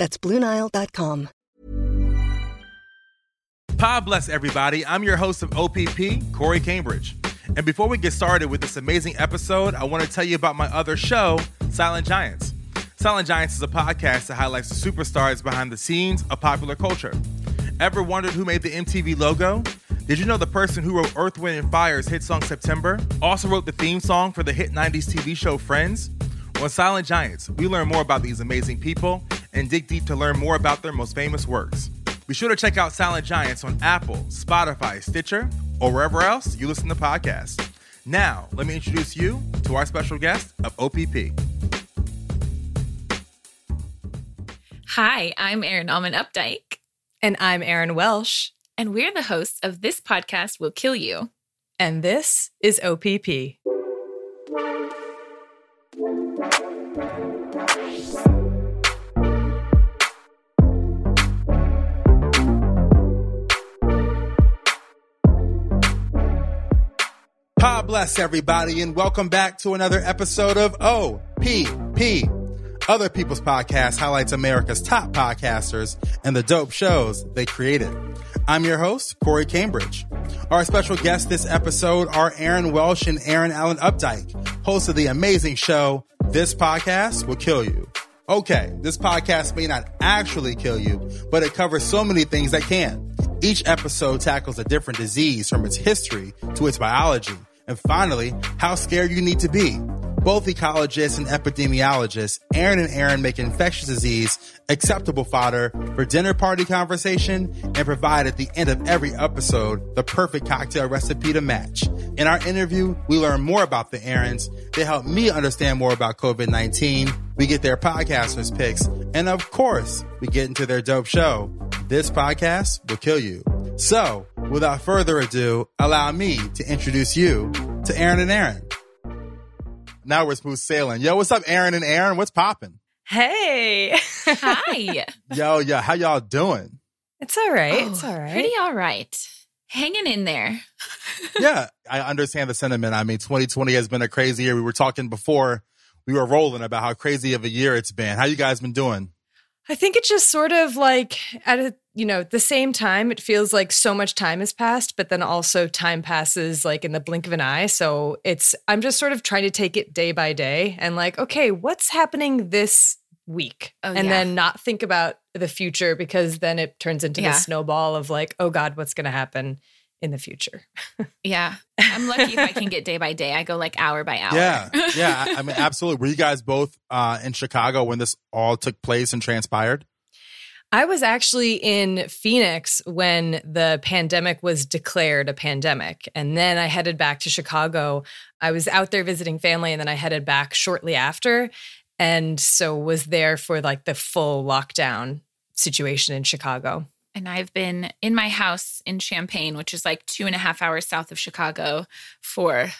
That's BlueNile.com. God bless everybody. I'm your host of OPP, Corey Cambridge. And before we get started with this amazing episode, I want to tell you about my other show, Silent Giants. Silent Giants is a podcast that highlights the superstars behind the scenes of popular culture. Ever wondered who made the MTV logo? Did you know the person who wrote Earth, Wind, and Fire's hit song September also wrote the theme song for the hit 90s TV show Friends? On Silent Giants, we learn more about these amazing people and dig deep to learn more about their most famous works. Be sure to check out Silent Giants on Apple, Spotify, Stitcher, or wherever else you listen to podcasts. Now, let me introduce you to our special guest of OPP. Hi, I'm Erin Allman Updike. And I'm Erin Welsh. And we're the hosts of This Podcast Will Kill You. And this is OPP. God bless everybody, and welcome back to another episode of OPP. Other People's Podcast highlights America's top podcasters and the dope shows they created. I'm your host, Corey Cambridge. Our special guests this episode are Erin Welsh and Erin Allman Updike, hosts of the amazing show, This Podcast Will Kill You. Okay, this podcast may not actually kill you, but it covers so many things that can. Each episode tackles a different disease from its history to its biology and finally, how scared you need to be. Both ecologists and epidemiologists, Erin and Erin make infectious disease acceptable fodder for dinner party conversation and provide at the end of every episode the perfect cocktail recipe to match. In our interview, we learn more about the Erins. They help me understand more about COVID-19. We get their podcasters picks. And of course, we get into their dope show. This podcast will kill you. So without further ado, allow me to introduce you to Erin and Erin. Now we're smooth sailing. Yo, what's up, Erin and Erin? What's popping? Hey. Hi. yo, yo, how y'all doing? It's all right. Oh, it's all right. Pretty all right. Hanging in there. yeah, I understand the sentiment. I mean, 2020 has been a crazy year. We were talking before we were rolling about how crazy of a year it's been. How you guys been doing? I think it's just sort of like at a you know the same time it feels like so much time has passed but then also time passes like in the blink of an eye so it's i'm just sort of trying to take it day by day and like okay what's happening this week Oh, and yeah. then not think about the future because then it turns into Yeah. the snowball of like oh god what's going to happen in the future Yeah. I'm lucky if I can get day by day. I go like hour by hour. Yeah, yeah. I I mean, absolutely. Were you guys both uh, in Chicago when this all took place and transpired? I was actually in Phoenix when the pandemic was declared a pandemic. And then I headed back to Chicago. I was out there visiting family and then I headed back shortly after. And so was there for like the full lockdown situation in Chicago. And I've been in my house in Champaign, which is like two and a half hours south of Chicago, for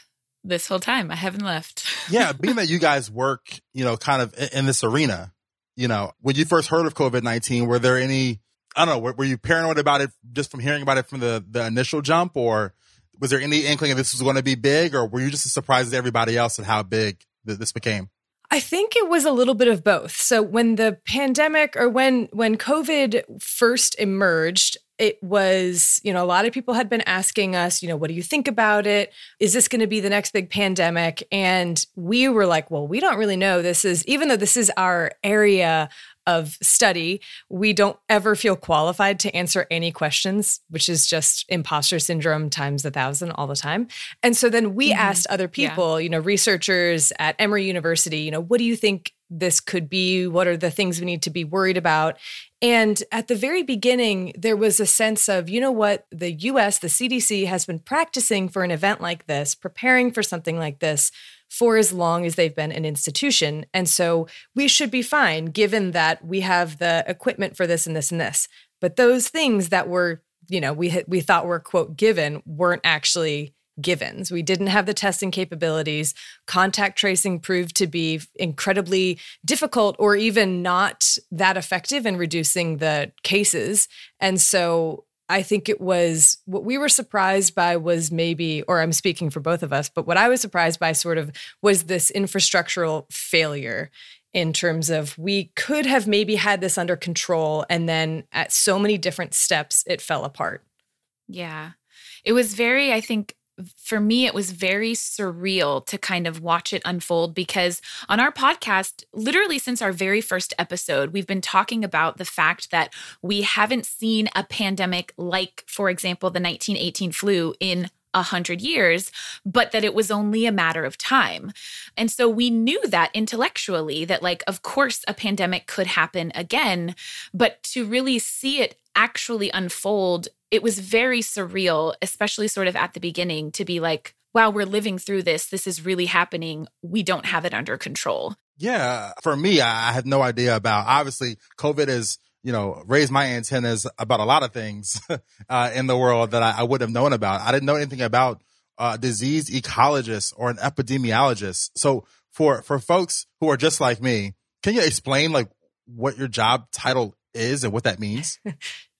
this whole time. I haven't left. Yeah, being that you guys work, you know, kind of in, in this arena, you know, when you first heard of COVID 19, were there any, I don't know, were, were you paranoid about it just from hearing about it from the, the initial jump? Or was there any inkling that this was going to be big? Or were you just as surprised as everybody else at how big th- this became? I think it was a little bit of both. So when the pandemic or when when COVID first emerged, it was, you know, a lot of people had been asking us, you know, what do you think about it? Is this going to be the next big pandemic? And we were like, well, we don't really know. This is even though this is our area of study, we don't ever feel qualified to answer any questions, which is just imposter syndrome times a thousand all the time. And so then we Mhm. asked other Yeah. people, you know, researchers at Emory University, you know, what do you think this could be? What are the things we need to be worried about? And at the very beginning, there was a sense of, you know what, the US, the CDC has been practicing for an event like this, preparing for something like this for as long as they've been an institution. And so we should be fine given that we have the equipment for this and this and this. But those things that were, you know, we we thought were quote given weren't actually givens. We didn't have the testing capabilities. Contact tracing proved to be incredibly difficult or even not that effective in reducing the cases. And so I think it was what we were surprised by was maybe, or I'm speaking for both of us, but what I was surprised by sort of was this infrastructural failure in terms of we could have maybe had this under control and then at so many different steps it fell apart. Yeah. It was very, I think, for me, it was very surreal to kind of watch it unfold because on our podcast, literally since our very first episode, we've been talking about the fact that we haven't seen a pandemic like, for example, the 1918 flu in a hundred years, but that it was only a matter of time. And so we knew that intellectually that, like, of course, a pandemic could happen again, but to really see it actually unfold it was very surreal, especially sort of at the beginning, to be like, wow, we're living through this. This is really happening. We don't have it under control. Yeah. For me, I had no idea about, obviously, COVID is, you know, raised my antennas about a lot of things uh, in the world that I, I would have known about. I didn't know anything about a disease ecologist or an epidemiologist. So for, for folks who are just like me, can you explain like what your job title is and what that means?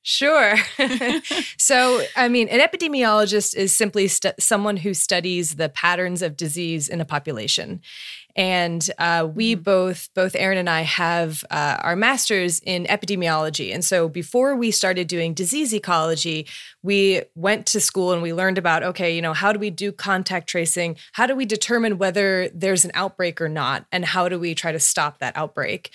Sure. so, I mean, an epidemiologist is simply st- someone who studies the patterns of disease in a population. And uh, we mm-hmm. both, both Erin and I, have uh, our masters in epidemiology. And so, before we started doing disease ecology, we went to school and we learned about okay, you know, how do we do contact tracing? How do we determine whether there's an outbreak or not? And how do we try to stop that outbreak?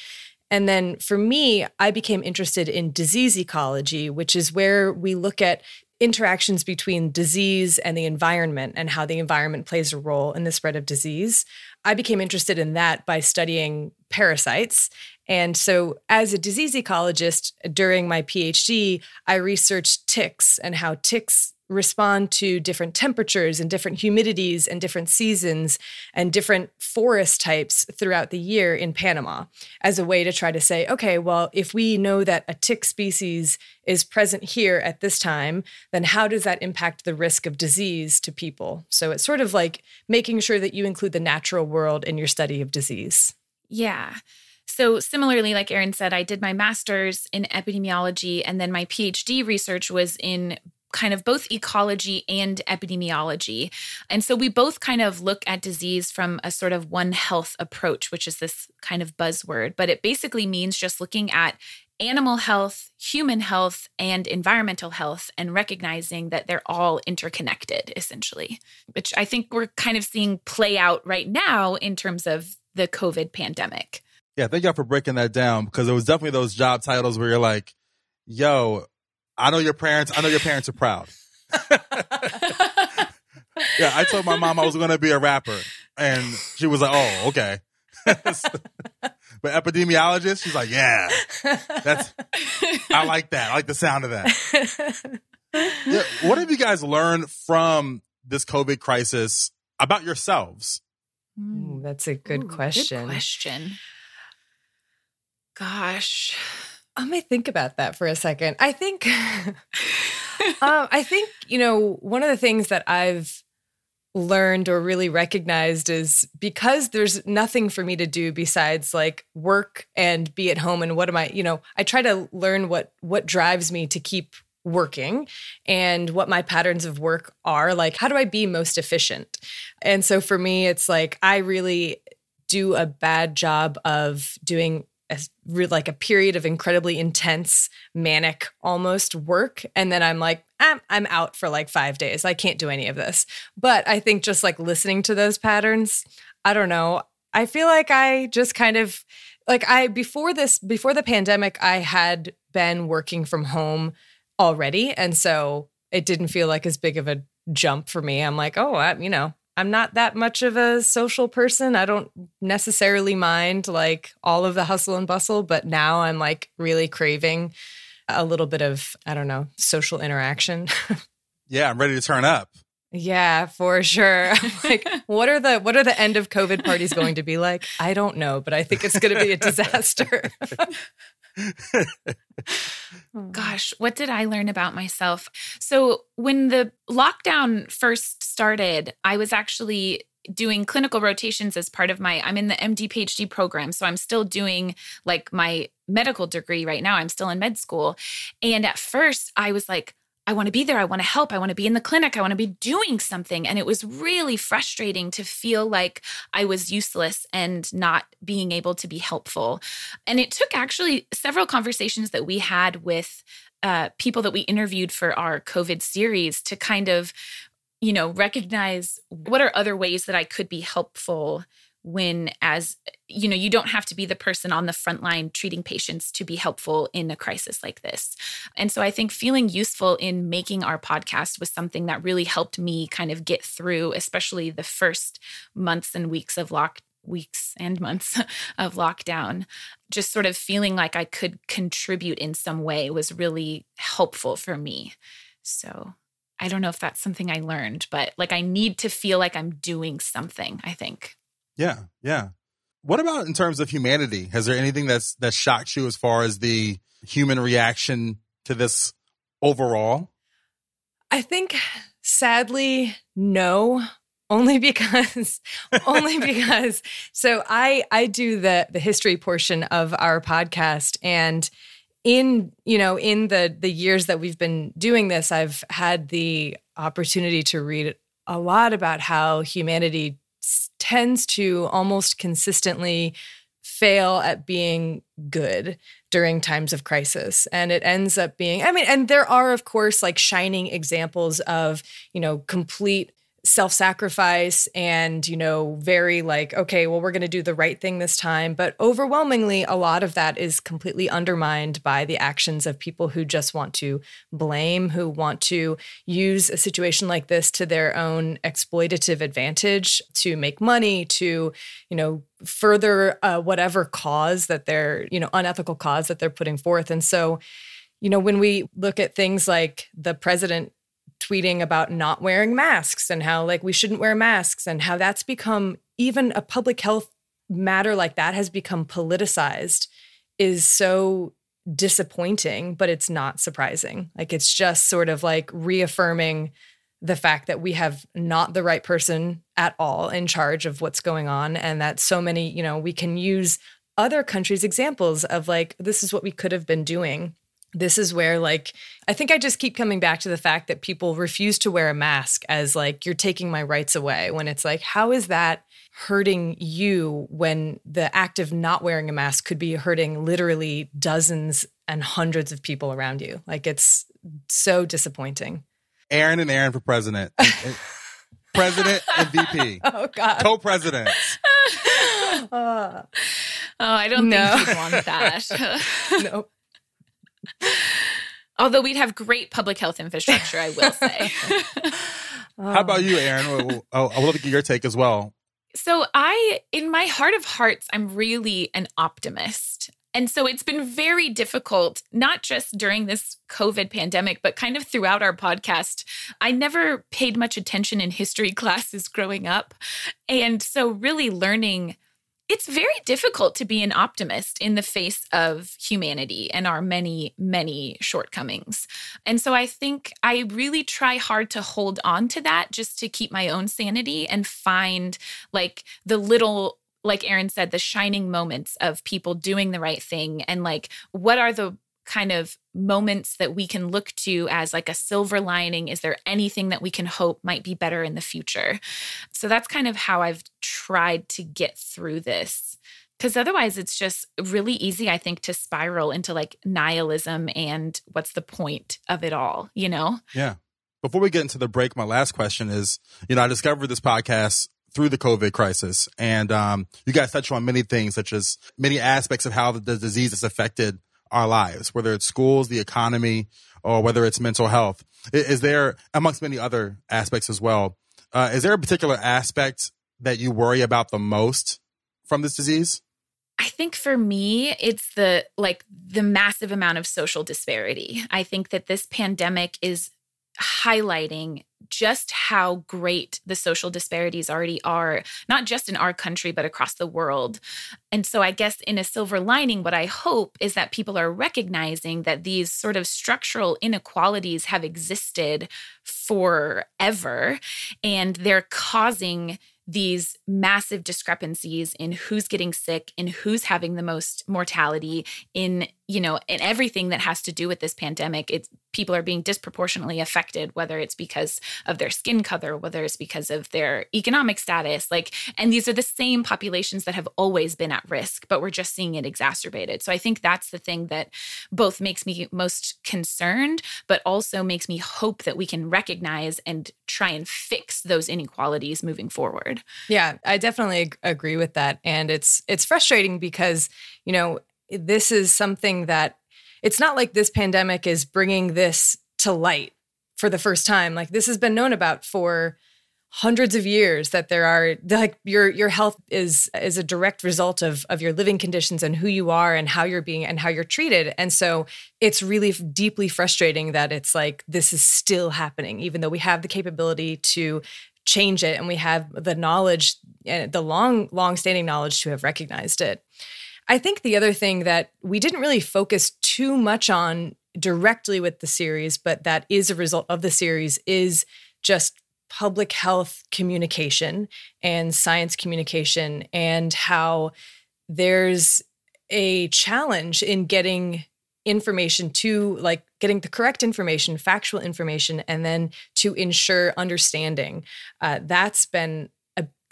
And then for me, I became interested in disease ecology, which is where we look at interactions between disease and the environment and how the environment plays a role in the spread of disease. I became interested in that by studying parasites. And so, as a disease ecologist during my PhD, I researched ticks and how ticks respond to different temperatures and different humidities and different seasons and different forest types throughout the year in Panama as a way to try to say, okay, well, if we know that a tick species is present here at this time, then how does that impact the risk of disease to people? So it's sort of like making sure that you include the natural world in your study of disease. Yeah. So, similarly, like Erin said, I did my master's in epidemiology, and then my PhD research was in kind of both ecology and epidemiology. And so we both kind of look at disease from a sort of one health approach, which is this kind of buzzword, but it basically means just looking at animal health, human health, and environmental health, and recognizing that they're all interconnected, essentially, which I think we're kind of seeing play out right now in terms of the COVID pandemic. Yeah, thank y'all for breaking that down because it was definitely those job titles where you're like, yo, I know your parents. I know your parents are proud. yeah, I told my mom I was going to be a rapper, and she was like, "Oh, okay." but epidemiologist, she's like, "Yeah, that's. I like that. I like the sound of that." Yeah, what have you guys learned from this COVID crisis about yourselves? Ooh, that's a good Ooh, question. Good question. Gosh. Let me think about that for a second. I think, um, I think you know one of the things that I've learned or really recognized is because there's nothing for me to do besides like work and be at home and what am I, you know, I try to learn what what drives me to keep working and what my patterns of work are like how do I be most efficient? And so for me it's like I really do a bad job of doing a, like a period of incredibly intense manic almost work and then i'm like I'm, I'm out for like five days. I can't do any of this. But i think just like listening to those patterns i don't know i feel like i just kind of like i before this before the pandemic i had been working from home already and so it didn't feel like as big of a jump for me. I'm like oh I, you know I'm not that much of a social person. I don't necessarily mind like all of the hustle and bustle, but now I'm like really craving a little bit of, I don't know, social interaction. yeah, I'm ready to turn up. Yeah, for sure. like, what are the what are the end of COVID parties going to be like? I don't know, but I think it's going to be a disaster. Gosh, what did I learn about myself? So, when the lockdown first started, I was actually doing clinical rotations as part of my I'm in the MD PhD program so I'm still doing like my medical degree right now I'm still in med school and at first I was like I want to be there. I want to help. I want to be in the clinic. I want to be doing something. And it was really frustrating to feel like I was useless and not being able to be helpful. And it took actually several conversations that we had with uh, people that we interviewed for our COVID series to kind of, you know, recognize what are other ways that I could be helpful when as you know you don't have to be the person on the front line treating patients to be helpful in a crisis like this. And so i think feeling useful in making our podcast was something that really helped me kind of get through especially the first months and weeks of lock weeks and months of lockdown. Just sort of feeling like i could contribute in some way was really helpful for me. So I don't know if that's something I learned, but like I need to feel like I'm doing something, I think. Yeah, yeah. What about in terms of humanity? Has there anything that's that shocked you as far as the human reaction to this overall? I think sadly no only because only because so i i do the the history portion of our podcast and in you know in the the years that we've been doing this i've had the opportunity to read a lot about how humanity tends to almost consistently fail at being good during times of crisis. And it ends up being i mean and there are of course like shining examples of you know complete self-sacrifice and you know very like okay well we're going to do the right thing this time. But overwhelmingly a lot of that is completely undermined by the actions of people who just want to blame who want to use a situation like this to their own exploitative advantage to make money to you know further uh, whatever cause that they're you know unethical cause that they're putting forth. And so you know when we look at things like the president tweeting about not wearing masks and how like we shouldn't wear masks and how that's become even a public health matter like that has become politicized is so disappointing, but it's not surprising. Like it's just sort of like reaffirming the fact that we have not the right person at all in charge of what's going on and that so many, you know, we can use other countries' examples of like, this is what we could have been doing this is where like i think i just keep coming back to the fact that people refuse to wear a mask as like you're taking my rights away when it's like how is that hurting you when the act of not wearing a mask could be hurting literally dozens and hundreds of people around you? Like it's so disappointing. Erin and erin for president. President and vp oh god. Co-presidents. Uh, oh i don't no. think you'd want that. Nope Although we'd have great public health infrastructure, I will say. How about you, Erin? I would love to get your take as well. So, I, in my heart of hearts, I'm really an optimist. And so it's been very difficult, not just during this COVID pandemic, but kind of throughout our podcast. I never paid much attention in history classes growing up. And so, really learning it's very difficult to be an optimist in the face of humanity and our many, many shortcomings. And so I think I really try hard to hold on to that just to keep my own sanity and find like the little like Erin said, the shining moments of people doing the right thing and like what are the kind of moments that we can look to as like a silver lining? Is there anything that we can hope might be better in the future? So that's kind of how I've tried to get through this. Because otherwise, it's just really easy, I think, to spiral into like nihilism and what's the point of it all, you know? Yeah. Before we get into the break, my last question is you know, I discovered this podcast through the COVID crisis. And um, you guys touch on many things, such as many aspects of how the disease has affected our lives, whether it's schools, the economy, or whether it's mental health? Is there, amongst many other aspects as well, Uh, is there a particular aspect that you worry about the most from this disease? I think for me, it's the like the massive amount of social disparity. I think that this pandemic is highlighting just how great the social disparities already are, not just in our country, but across the world. And so, I guess in a silver lining, what I hope is that people are recognizing that these sort of structural inequalities have existed forever and they're causing these massive discrepancies in who's getting sick, in who's having the most mortality, in you know, in everything that has to do with this pandemic. It's people are being disproportionately affected, whether it's because of their skin color, whether it's because of their economic status. Like, and these are the same populations that have always been at risk, but we're just seeing it exacerbated. So I think that's the thing that both makes me most concerned, but also makes me hope that we can recognize and try and fix those inequalities moving forward. Yeah, I definitely agree with that. And it's it's frustrating because, you know, this is something that it's not like this pandemic is bringing this to light for the first time. Like this has been known about for hundreds of years that there are like your your health is is a direct result of of your living conditions and who you are and how you're being and how you're treated and so it's really deeply frustrating that it's like this is still happening even though we have the capability to change it and we have the knowledge and the long long standing knowledge to have recognized it I think the other thing that we didn't really focus too much on directly with the series, but that is a result of the series, is just public health communication and science communication, and how there's a challenge in getting information to like getting the correct information factual information and then to ensure understanding. Uh, that's been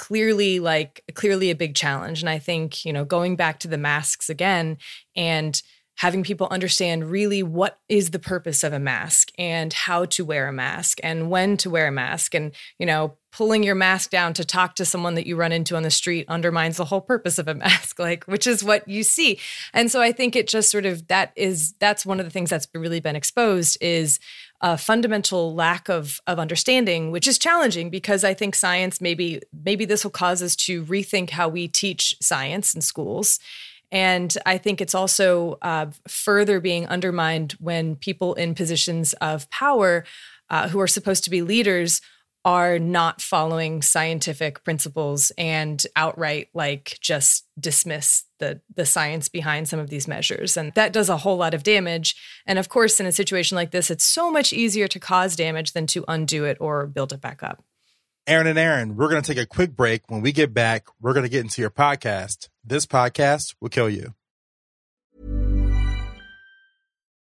clearly like clearly a big challenge. And i think you know going back to the masks again and having people understand really what is the purpose of a mask and how to wear a mask and when to wear a mask and you know pulling your mask down to talk to someone that you run into on the street undermines the whole purpose of a mask like which is what you see. And so i think it just sort of that is that's one of the things that's really been exposed is a fundamental lack of of understanding which is challenging because i think science maybe maybe this will cause us to rethink how we teach science in schools. And I think it's also uh, further being undermined when people in positions of power uh, who are supposed to be leaders are not following scientific principles and outright like just dismiss the the science behind some of these measures and that does a whole lot of damage and of course in a situation like this it's so much easier to cause damage than to undo it or build it back up Erin and Erin, we're going to take a quick break. When we get back, we're going to get into your podcast. This podcast will kill you.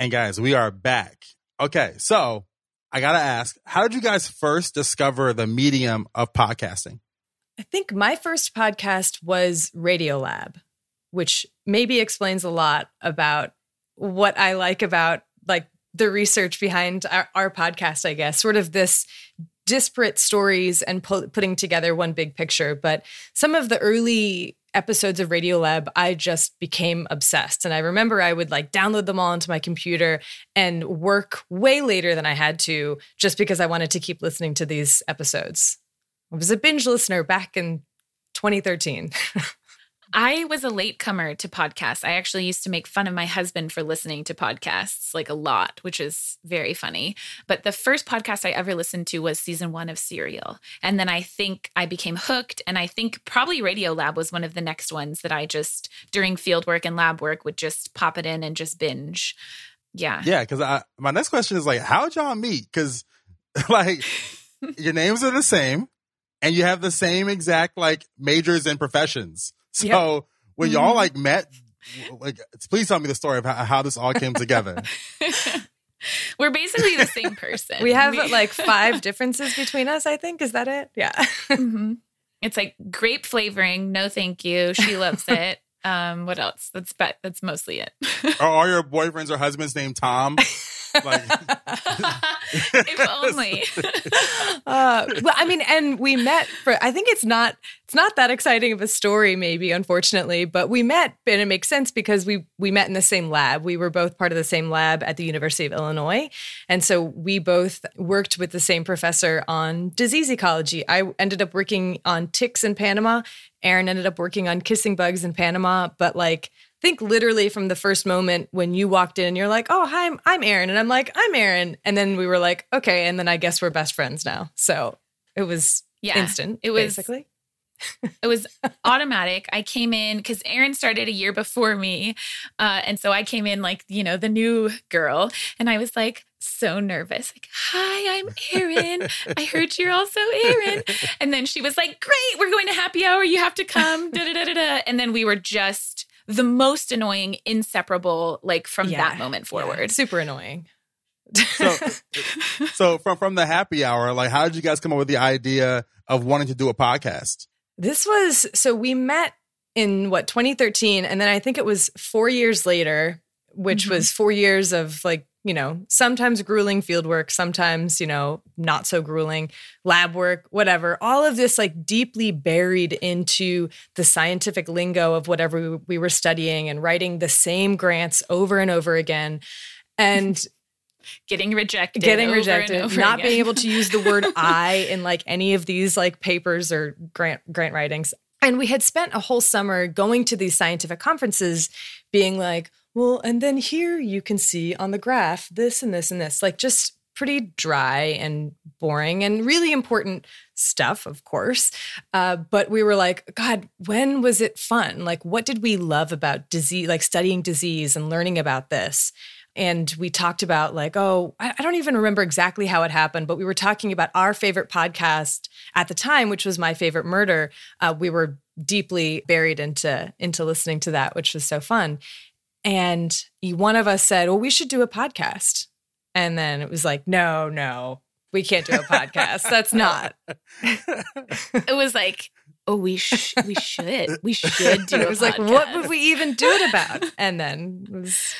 And guys, we are back. Okay, so I got to ask, how did you guys first discover the medium of podcasting? I think my first podcast was Radiolab, which maybe explains a lot about what I like about like the research behind our, our podcast, I guess, sort of this disparate stories and pu- putting together one big picture. But some of the early episodes of Radiolab, I just became obsessed. And I remember I would like download them all into my computer and work way later than I had to just because I wanted to keep listening to these episodes. I was a binge listener back in 2013. I was a latecomer to podcasts. I actually used to make fun of my husband for listening to podcasts like a lot, which is very funny. But the first podcast I ever listened to was season one of Serial. And then I think I became hooked. And I think probably Radiolab was one of the next ones that I just, during field work and lab work, would just pop it in and just binge. Yeah. Yeah. Cause I, my next question is like, how'd y'all meet? Cause like your names are the same and you have the same exact like majors and professions. So yep. when y'all mm-hmm. like met, like please tell me the story of how, how this all came together. We're basically the same person. We have like five differences between us, I think. Is that it? Yeah. Mhm. It's like grape flavoring. No, thank you. She loves it. Um, what else? That's that's mostly it. Are all your boyfriends or husbands named Tom? Like, if only. uh, well, I mean, and we met for. I think it's not. It's not that exciting of a story, maybe, unfortunately. But we met, and it makes sense because we we met in the same lab. We were both part of the same lab at the University of Illinois, and so we both worked with the same professor on disease ecology. I ended up working on ticks in Panama. Erin ended up working on kissing bugs in Panama, but like think literally from the first moment when you walked in, you're like, "Oh, hi, I'm, I'm Erin," and I'm like, "I'm Erin," and then we were like, "Okay," and then I guess we're best friends now. So it was Yeah, instant. it was- basically. It was automatic. I came in because Erin started a year before me. Uh, and so I came in like, you know, the new girl. And I was like, so nervous. Like, hi, I'm Erin. I heard you're also Erin. And then she was like, great, we're going to happy hour. You have to come. Da, da, da, da, da. And then we were just the most annoying, inseparable, like from Yeah, that moment yeah, forward. super annoying. so, so from from the happy hour, like, how did you guys come up with the idea of wanting to do a podcast? This was so we met in what 2013 and then I think it was 4 years later which Mhm. was 4 years of like you know sometimes grueling field work sometimes you know not so grueling lab work whatever all of this like deeply buried into the scientific lingo of whatever we, we were studying and writing the same grants over and over again and Getting rejected. getting over rejected, over not again. being able to use the word I in like any of these like papers or grant grant writings. And we had spent a whole summer going to these scientific conferences being like, well, and then here you can see on the graph this and this and this, like just pretty dry and boring and really important stuff, of course. Uh, but we were like, God, when was it fun? Like, what did we love about disease, like studying disease and learning about this? And we talked about, like, oh, I, don't even remember exactly how it happened, but we were talking about our favorite podcast at the time, which was My Favorite Murder. Uh, we were deeply buried into into listening to that, which was so fun. And one of us said, well, we should do a podcast. And then it was like, no, no, we can't do a podcast. That's not. it was like, oh, we sh- we should we should do. it was like, what would we even do it about? And then it was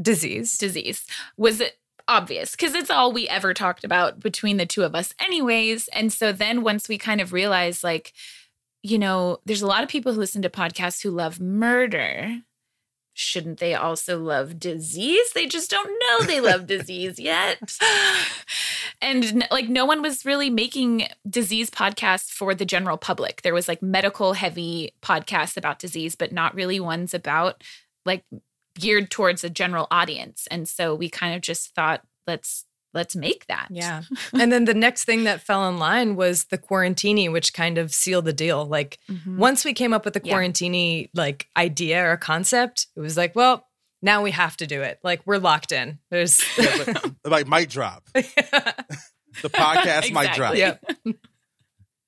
disease. disease was it obvious because it's all we ever talked about between the two of us anyways and so then once we kind of realized like you know there's a lot of people who listen to podcasts who love murder shouldn't they also love disease? They just don't know they love disease yet. And like no one was really making disease podcasts for the general public. There was like medical heavy podcasts about disease but not really ones about like geared towards a general audience. And so we kind of just thought let's let's make that Yeah. and then the next thing that fell in line was the quarantini, which kind of sealed the deal. Like Mhm. once we came up with the Yeah. quarantini like idea or concept, it was like, well, now we have to do it. Like we're locked in. There's Yeah, but, like mic drop. The podcast might drop. Exactly.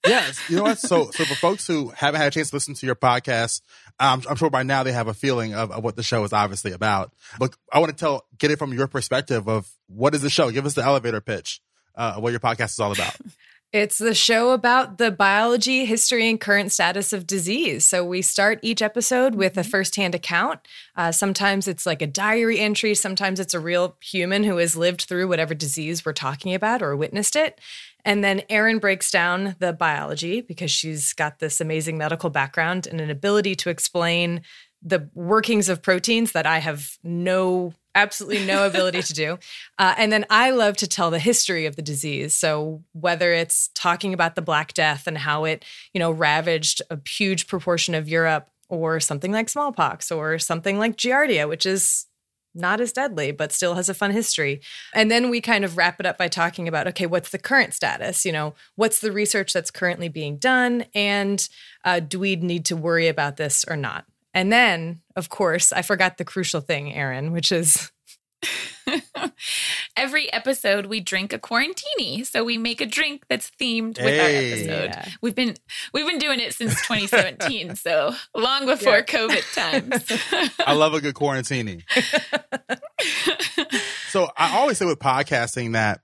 Yeah. Yes, you know what? So, so for folks who haven't had a chance to listen to your podcast, um, I'm sure by now they have a feeling of, of what the show is obviously about. But I want to tell, get it from your perspective of what is the show? Give us the elevator pitch, uh, of what your podcast is all about. It's the show about the biology, history, and current status of disease. So we start each episode with a firsthand account. Uh, sometimes it's like a diary entry, sometimes it's a real human who has lived through whatever disease we're talking about or witnessed it. And then Erin breaks down the biology because she's got this amazing medical background and an ability to explain the workings of proteins that I have no, absolutely no ability to do. Uh, and then I love to tell the history of the disease. So whether it's talking about the Black Death and how it, you know, ravaged a huge proportion of Europe, or something like smallpox, or something like Giardia, which is not as deadly, but still has a fun history. And then we kind of wrap it up by talking about okay, what's the current status? You know, what's the research that's currently being done? And uh, do we need to worry about this or not? And then, of course, I forgot the crucial thing, Erin, which is Every episode we drink a quarantini. So we make a drink that's themed with Hey. our episode. Yeah. We've been we've been doing it since 2017, so long before Yeah. COVID times. I love a good quarantini. So I always say with podcasting that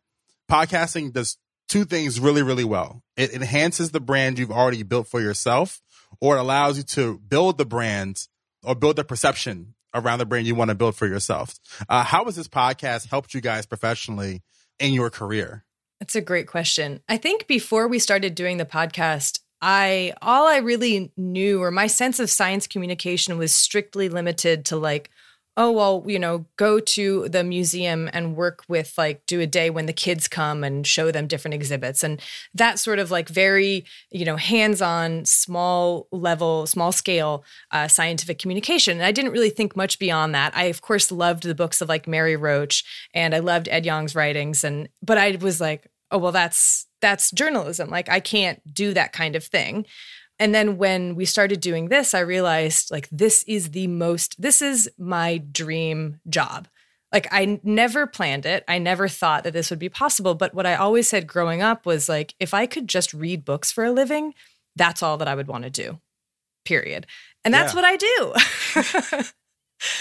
podcasting does two things really, really well. It enhances the brand you've already built for yourself, or it allows you to build the brand or build the perception around the brand you want to build for yourself. Uh, how has this podcast helped you guys professionally in your career? That's a great question. I think before we started doing the podcast, I all I really knew or my sense of science communication was strictly limited to like oh well you know go to the museum and work with like do a day when the kids come and show them different exhibits. And that sort of like very you know hands-on small level small scale uh, scientific communication. And i didn't really think much beyond that. I of course loved the books of like mary roach and i loved ed yong's writings. And but i was like oh well that's that's journalism. Like i can't do that kind of thing and then when we started doing this, I realized like this is the most, this is my dream job. Like I never planned it. I never thought that this would be possible. But what I always said growing up was like, if I could just read books for a living, that's all that I would want to do, period. And that's yeah. what I do.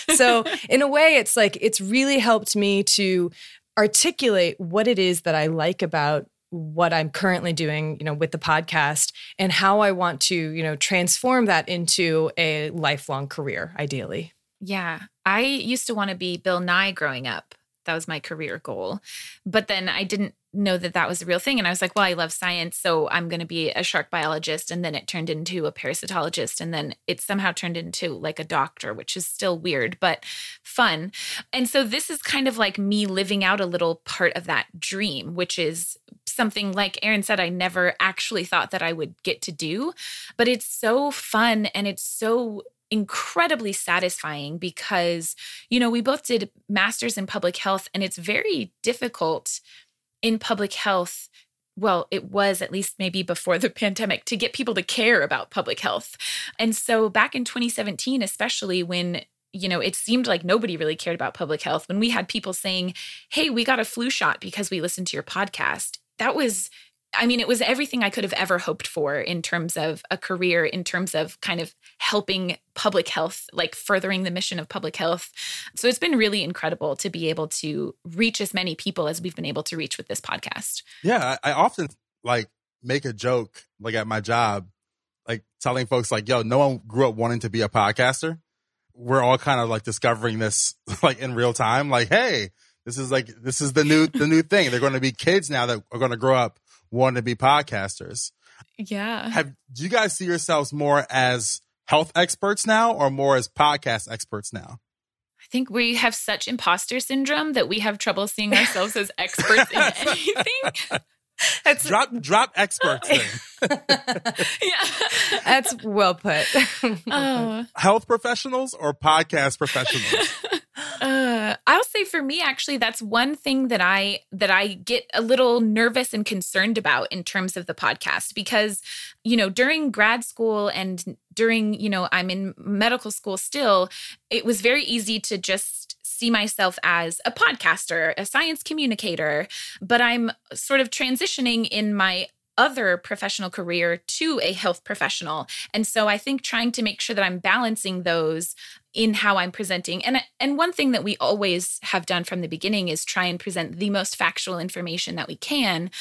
so in a way, it's like, it's really helped me to articulate what it is that I like about what I'm currently doing, you know, with the podcast and how I want to, you know, transform that into a lifelong career, ideally. Yeah. I used to want to be Bill Nye growing up. That was my career goal. But then I didn't know that that was a real thing. And I was like, well, I love science. So I'm going to be a shark biologist. And then it turned into a parasitologist. And then it somehow turned into like a doctor, which is still weird, but fun. And so this is kind of like me living out a little part of that dream, which is something like Erin said, I never actually thought that I would get to do. But it's so fun and it's so incredibly satisfying because, you know, we both did masters in public health and it's very difficult in public health well, it was at least maybe before the pandemic to get people to care about public health. And so back in 2017, especially when you know, it seemed like nobody really cared about public health. When we had people saying, Hey, we got a flu shot because we listened to your podcast, that was I mean, it was everything I could have ever hoped for in terms of a career, in terms of kind of helping public health, like furthering the mission of public health. So it's been really incredible to be able to reach as many people as we've been able to reach with this podcast. Yeah, I, I often like make a joke like at my job, like telling folks like, yo, no one grew up wanting to be a podcaster. We're all kind of like discovering this like in real time. Like, hey, this is like this is the new the new thing. They're going to be kids now that are going to grow up wanting to be podcasters. Yeah. Have do you guys see yourselves more as health experts now or more as podcast experts now? I think we have such imposter syndrome that we have trouble seeing ourselves as experts in anything. That's drop drop experts. yeah, that's well put. oh. Health professionals or podcast professionals? Uh, I'll say for me, actually, that's one thing that I that I get a little nervous and concerned about in terms of the podcast because, you know, during grad school and during, you know, I'm in medical school still, it was very easy to just see myself as a podcaster, a science communicator, but I'm sort of transitioning in my other professional career to a health professional. And so I think trying to make sure that I'm balancing those in how I'm presenting. And and one thing that we always have done from the beginning is try and present the most factual information that we can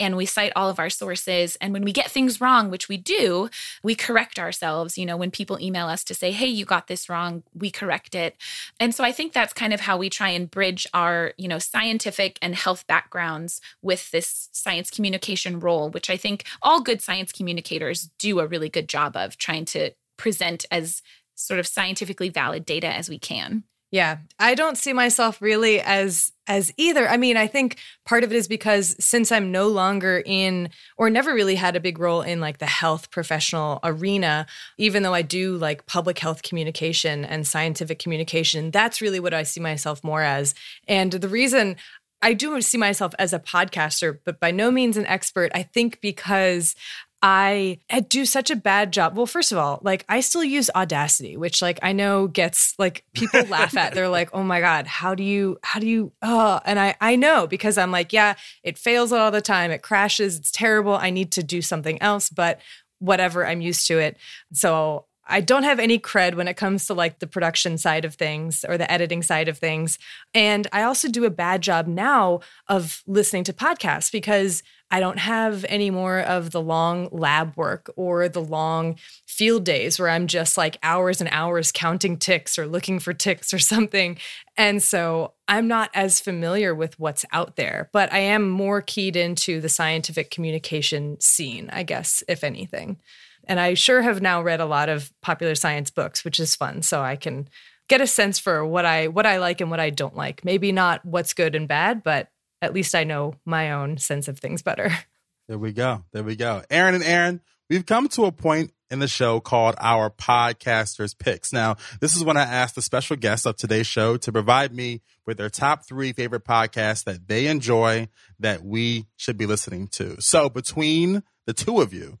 and we cite all of our sources and when we get things wrong, which we do, we correct ourselves, you know, when people email us to say, "Hey, you got this wrong," we correct it. And so I think that's kind of how we try and bridge our, you know, scientific and health backgrounds with this science communication role, which I think all good science communicators do a really good job of trying to present as sort of scientifically valid data as we can. Yeah, I don't see myself really as as either. I mean, I think part of it is because since I'm no longer in or never really had a big role in like the health professional arena, even though I do like public health communication and scientific communication, that's really what I see myself more as. And the reason I do see myself as a podcaster, but by no means an expert. I think because I do such a bad job. Well, first of all, like I still use Audacity, which like I know gets like people laugh at. They're like, "Oh my god, how do you how do you oh." And I I know because I'm like, "Yeah, it fails all the time. It crashes. It's terrible. I need to do something else." But whatever, I'm used to it. So I don't have any cred when it comes to like the production side of things or the editing side of things. And I also do a bad job now of listening to podcasts because I don't have any more of the long lab work or the long field days where I'm just like hours and hours counting ticks or looking for ticks or something. And so I'm not as familiar with what's out there, but I am more keyed into the scientific communication scene, I guess, if anything. And I sure have now read a lot of popular science books, which is fun. So I can get a sense for what I what I like and what I don't like. Maybe not what's good and bad, but at least I know my own sense of things better. There we go. There we go. Erin and Erin, we've come to a point in the show called our podcasters picks. Now, this is when I ask the special guests of today's show to provide me with their top three favorite podcasts that they enjoy that we should be listening to. So between the two of you,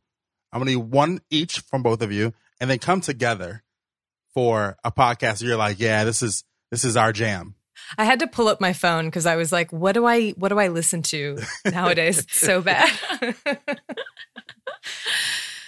I'm going to need one each from both of you and then come together for a podcast. You're like, yeah, this is, this is our jam. I had to pull up my phone because I was like, what do I what do I listen to nowadays? So bad.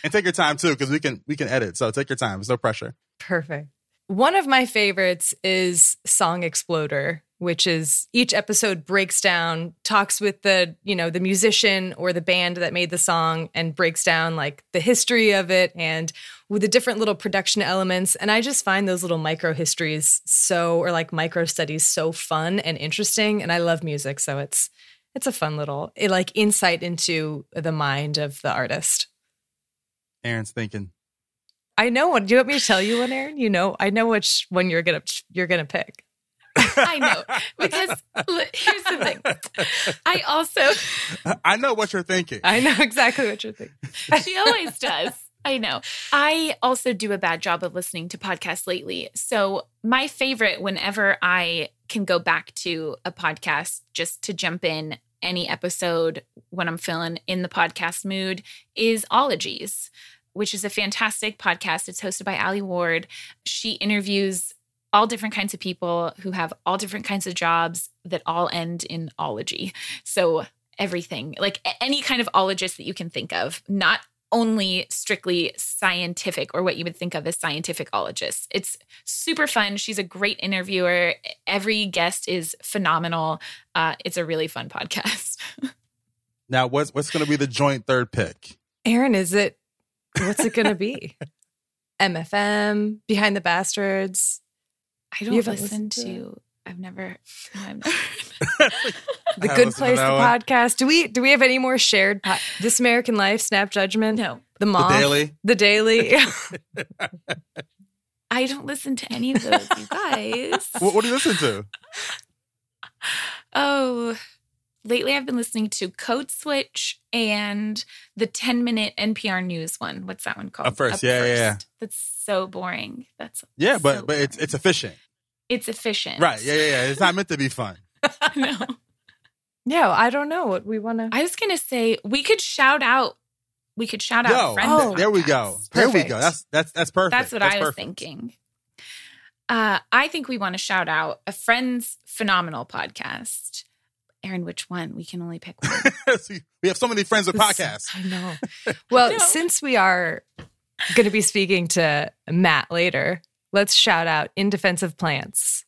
and take your time too, because we can we can edit. So take your time. There's no pressure. Perfect. One of my favorites is Song Exploder, which is each episode breaks down, talks with the, you know, the musician or the band that made the song and breaks down like the history of it and with the different little production elements. And I just find those little micro histories so or like micro studies so fun and interesting. And I love music. So it's it's a fun little it, like insight into the mind of the artist. Erin's thinking. I know one. Do you want me to tell you one, Aaron? You know, I know which one you're gonna you're gonna pick. I know because here's the thing. I also I know what you're thinking. I know exactly what you're thinking. she always does. I know. I also do a bad job of listening to podcasts lately. So, my favorite, whenever I can go back to a podcast just to jump in any episode when I'm feeling in the podcast mood, is Ologies which is a fantastic podcast. It's hosted by Alie Ward. She interviews all different kinds of people who have all different kinds of jobs that all end in ology. So everything, like any kind of ologist that you can think of, not only strictly scientific or what you would think of as scientific ologists. It's super fun. She's a great interviewer. Every guest is phenomenal. Uh, it's a really fun podcast. now, what's what's going to be the joint third pick? Erin, is it What's it going to be? MFM, Behind the Bastards. I don't listen to. to I've never. I've never the Good Place, the one. podcast. Do we do we have any more shared? Po- this American Life, Snap Judgment. No, the Moth, the Daily, the Daily. I don't listen to any of those, you guys. What, what do you listen to? Oh, lately I've been listening to Code Switch and the 10 minute NPR news one. What's that one called? Up first, Up yeah, first. yeah, yeah. That's so boring. That's yeah, so but but boring. it's it's efficient. It's efficient, right? Yeah, yeah, yeah. It's not meant to be fun. no. Yeah, I don't know what we want to. I was gonna say we could shout out. We could shout out Yo, friends. Oh, there we go. There we go. That's that's that's perfect. That's what that's I was thinking. Uh, I think we want to shout out a friend's phenomenal podcast. Erin, which one? We can only pick one. we have so many friends with podcasts. I know. Well, no. since we are going to be speaking to Matt later, let's shout out In Defense of Plants,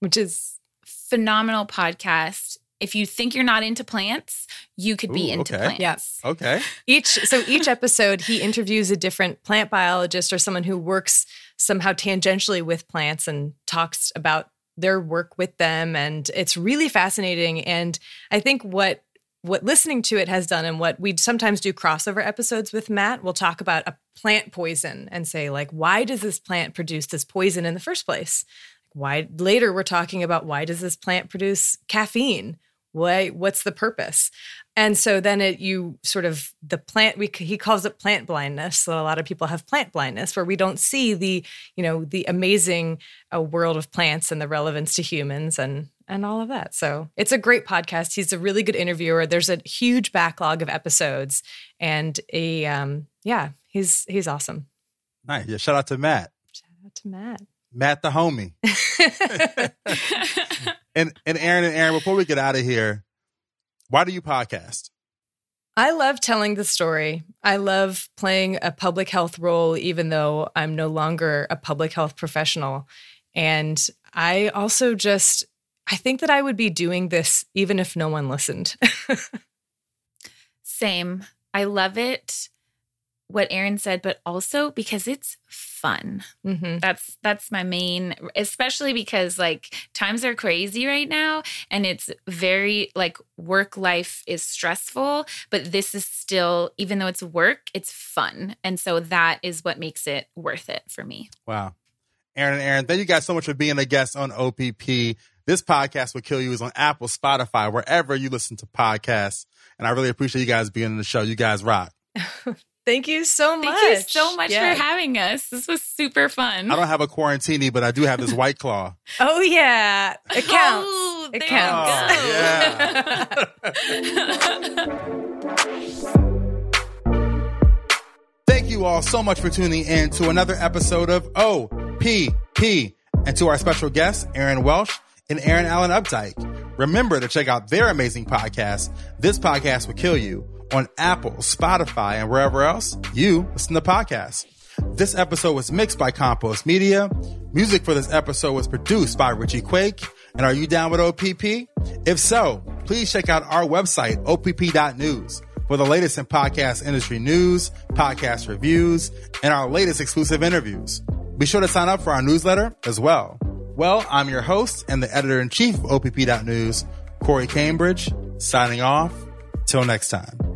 which is phenomenal podcast. If you think you're not into plants, you could be Ooh, into okay. plants. Yes. Okay. Each so each episode he interviews a different plant biologist or someone who works somehow tangentially with plants and talks about their work with them and it's really fascinating and i think what what listening to it has done and what we sometimes do crossover episodes with matt we'll talk about a plant poison and say like why does this plant produce this poison in the first place? Why later we're talking about why does this plant produce caffeine? Why what's the purpose and so then it you sort of the plant we he calls it plant blindness. So a lot of people have plant blindness where we don't see the you know the amazing uh, world of plants and the relevance to humans and and all of that. So it's a great podcast. He's a really good interviewer. There's a huge backlog of episodes and a um yeah he's he's awesome. Nice. Yeah shout out to matt. Shout out to matt. Matt the homie. And and erin and erin before we get out of here why do you podcast I love telling the story. I love playing a public health role, even though I'm no longer a public health professional. And I also just, I think that I would be doing this even if no one listened. Same. I love it what Erin said, but also because it's fun. Mm-hmm. That's that's my main, especially because like times are crazy right now, and it's very like work life is stressful, but this is still, even though it's work, it's fun, and so that is what makes it worth it for me. Wow, Erin and Erin, thank you guys so much for being a guest on OPP. This podcast will kill you is on Apple, Spotify, wherever you listen to podcasts, and I really appreciate you guys being on the show. You guys rock. Thank you so much. Thank you so much yeah. for having us. This was super fun. I don't have a quarantini, but I do have this white claw. oh yeah, it oh, counts. Oh, it counts. Oh, yeah. Thank you all so much for tuning in to another episode of OPP and to our special guests, Erin Welsh and Erin Allman Updike. Remember to check out their amazing podcast, This Podcast Will Kill You on Apple, Spotify, and wherever else you listen to podcasts. This episode was mixed by Compost Media. Music for this episode was produced by Richie Quake. And are you down with OPP? If so, please check out our website, opp.news, for the latest in podcast industry news, podcast reviews, and our latest exclusive interviews. Be sure to sign up for our newsletter as well. Well, I'm your host and the editor in chief of OPP.news, Corey Cambridge, signing off. Till next time.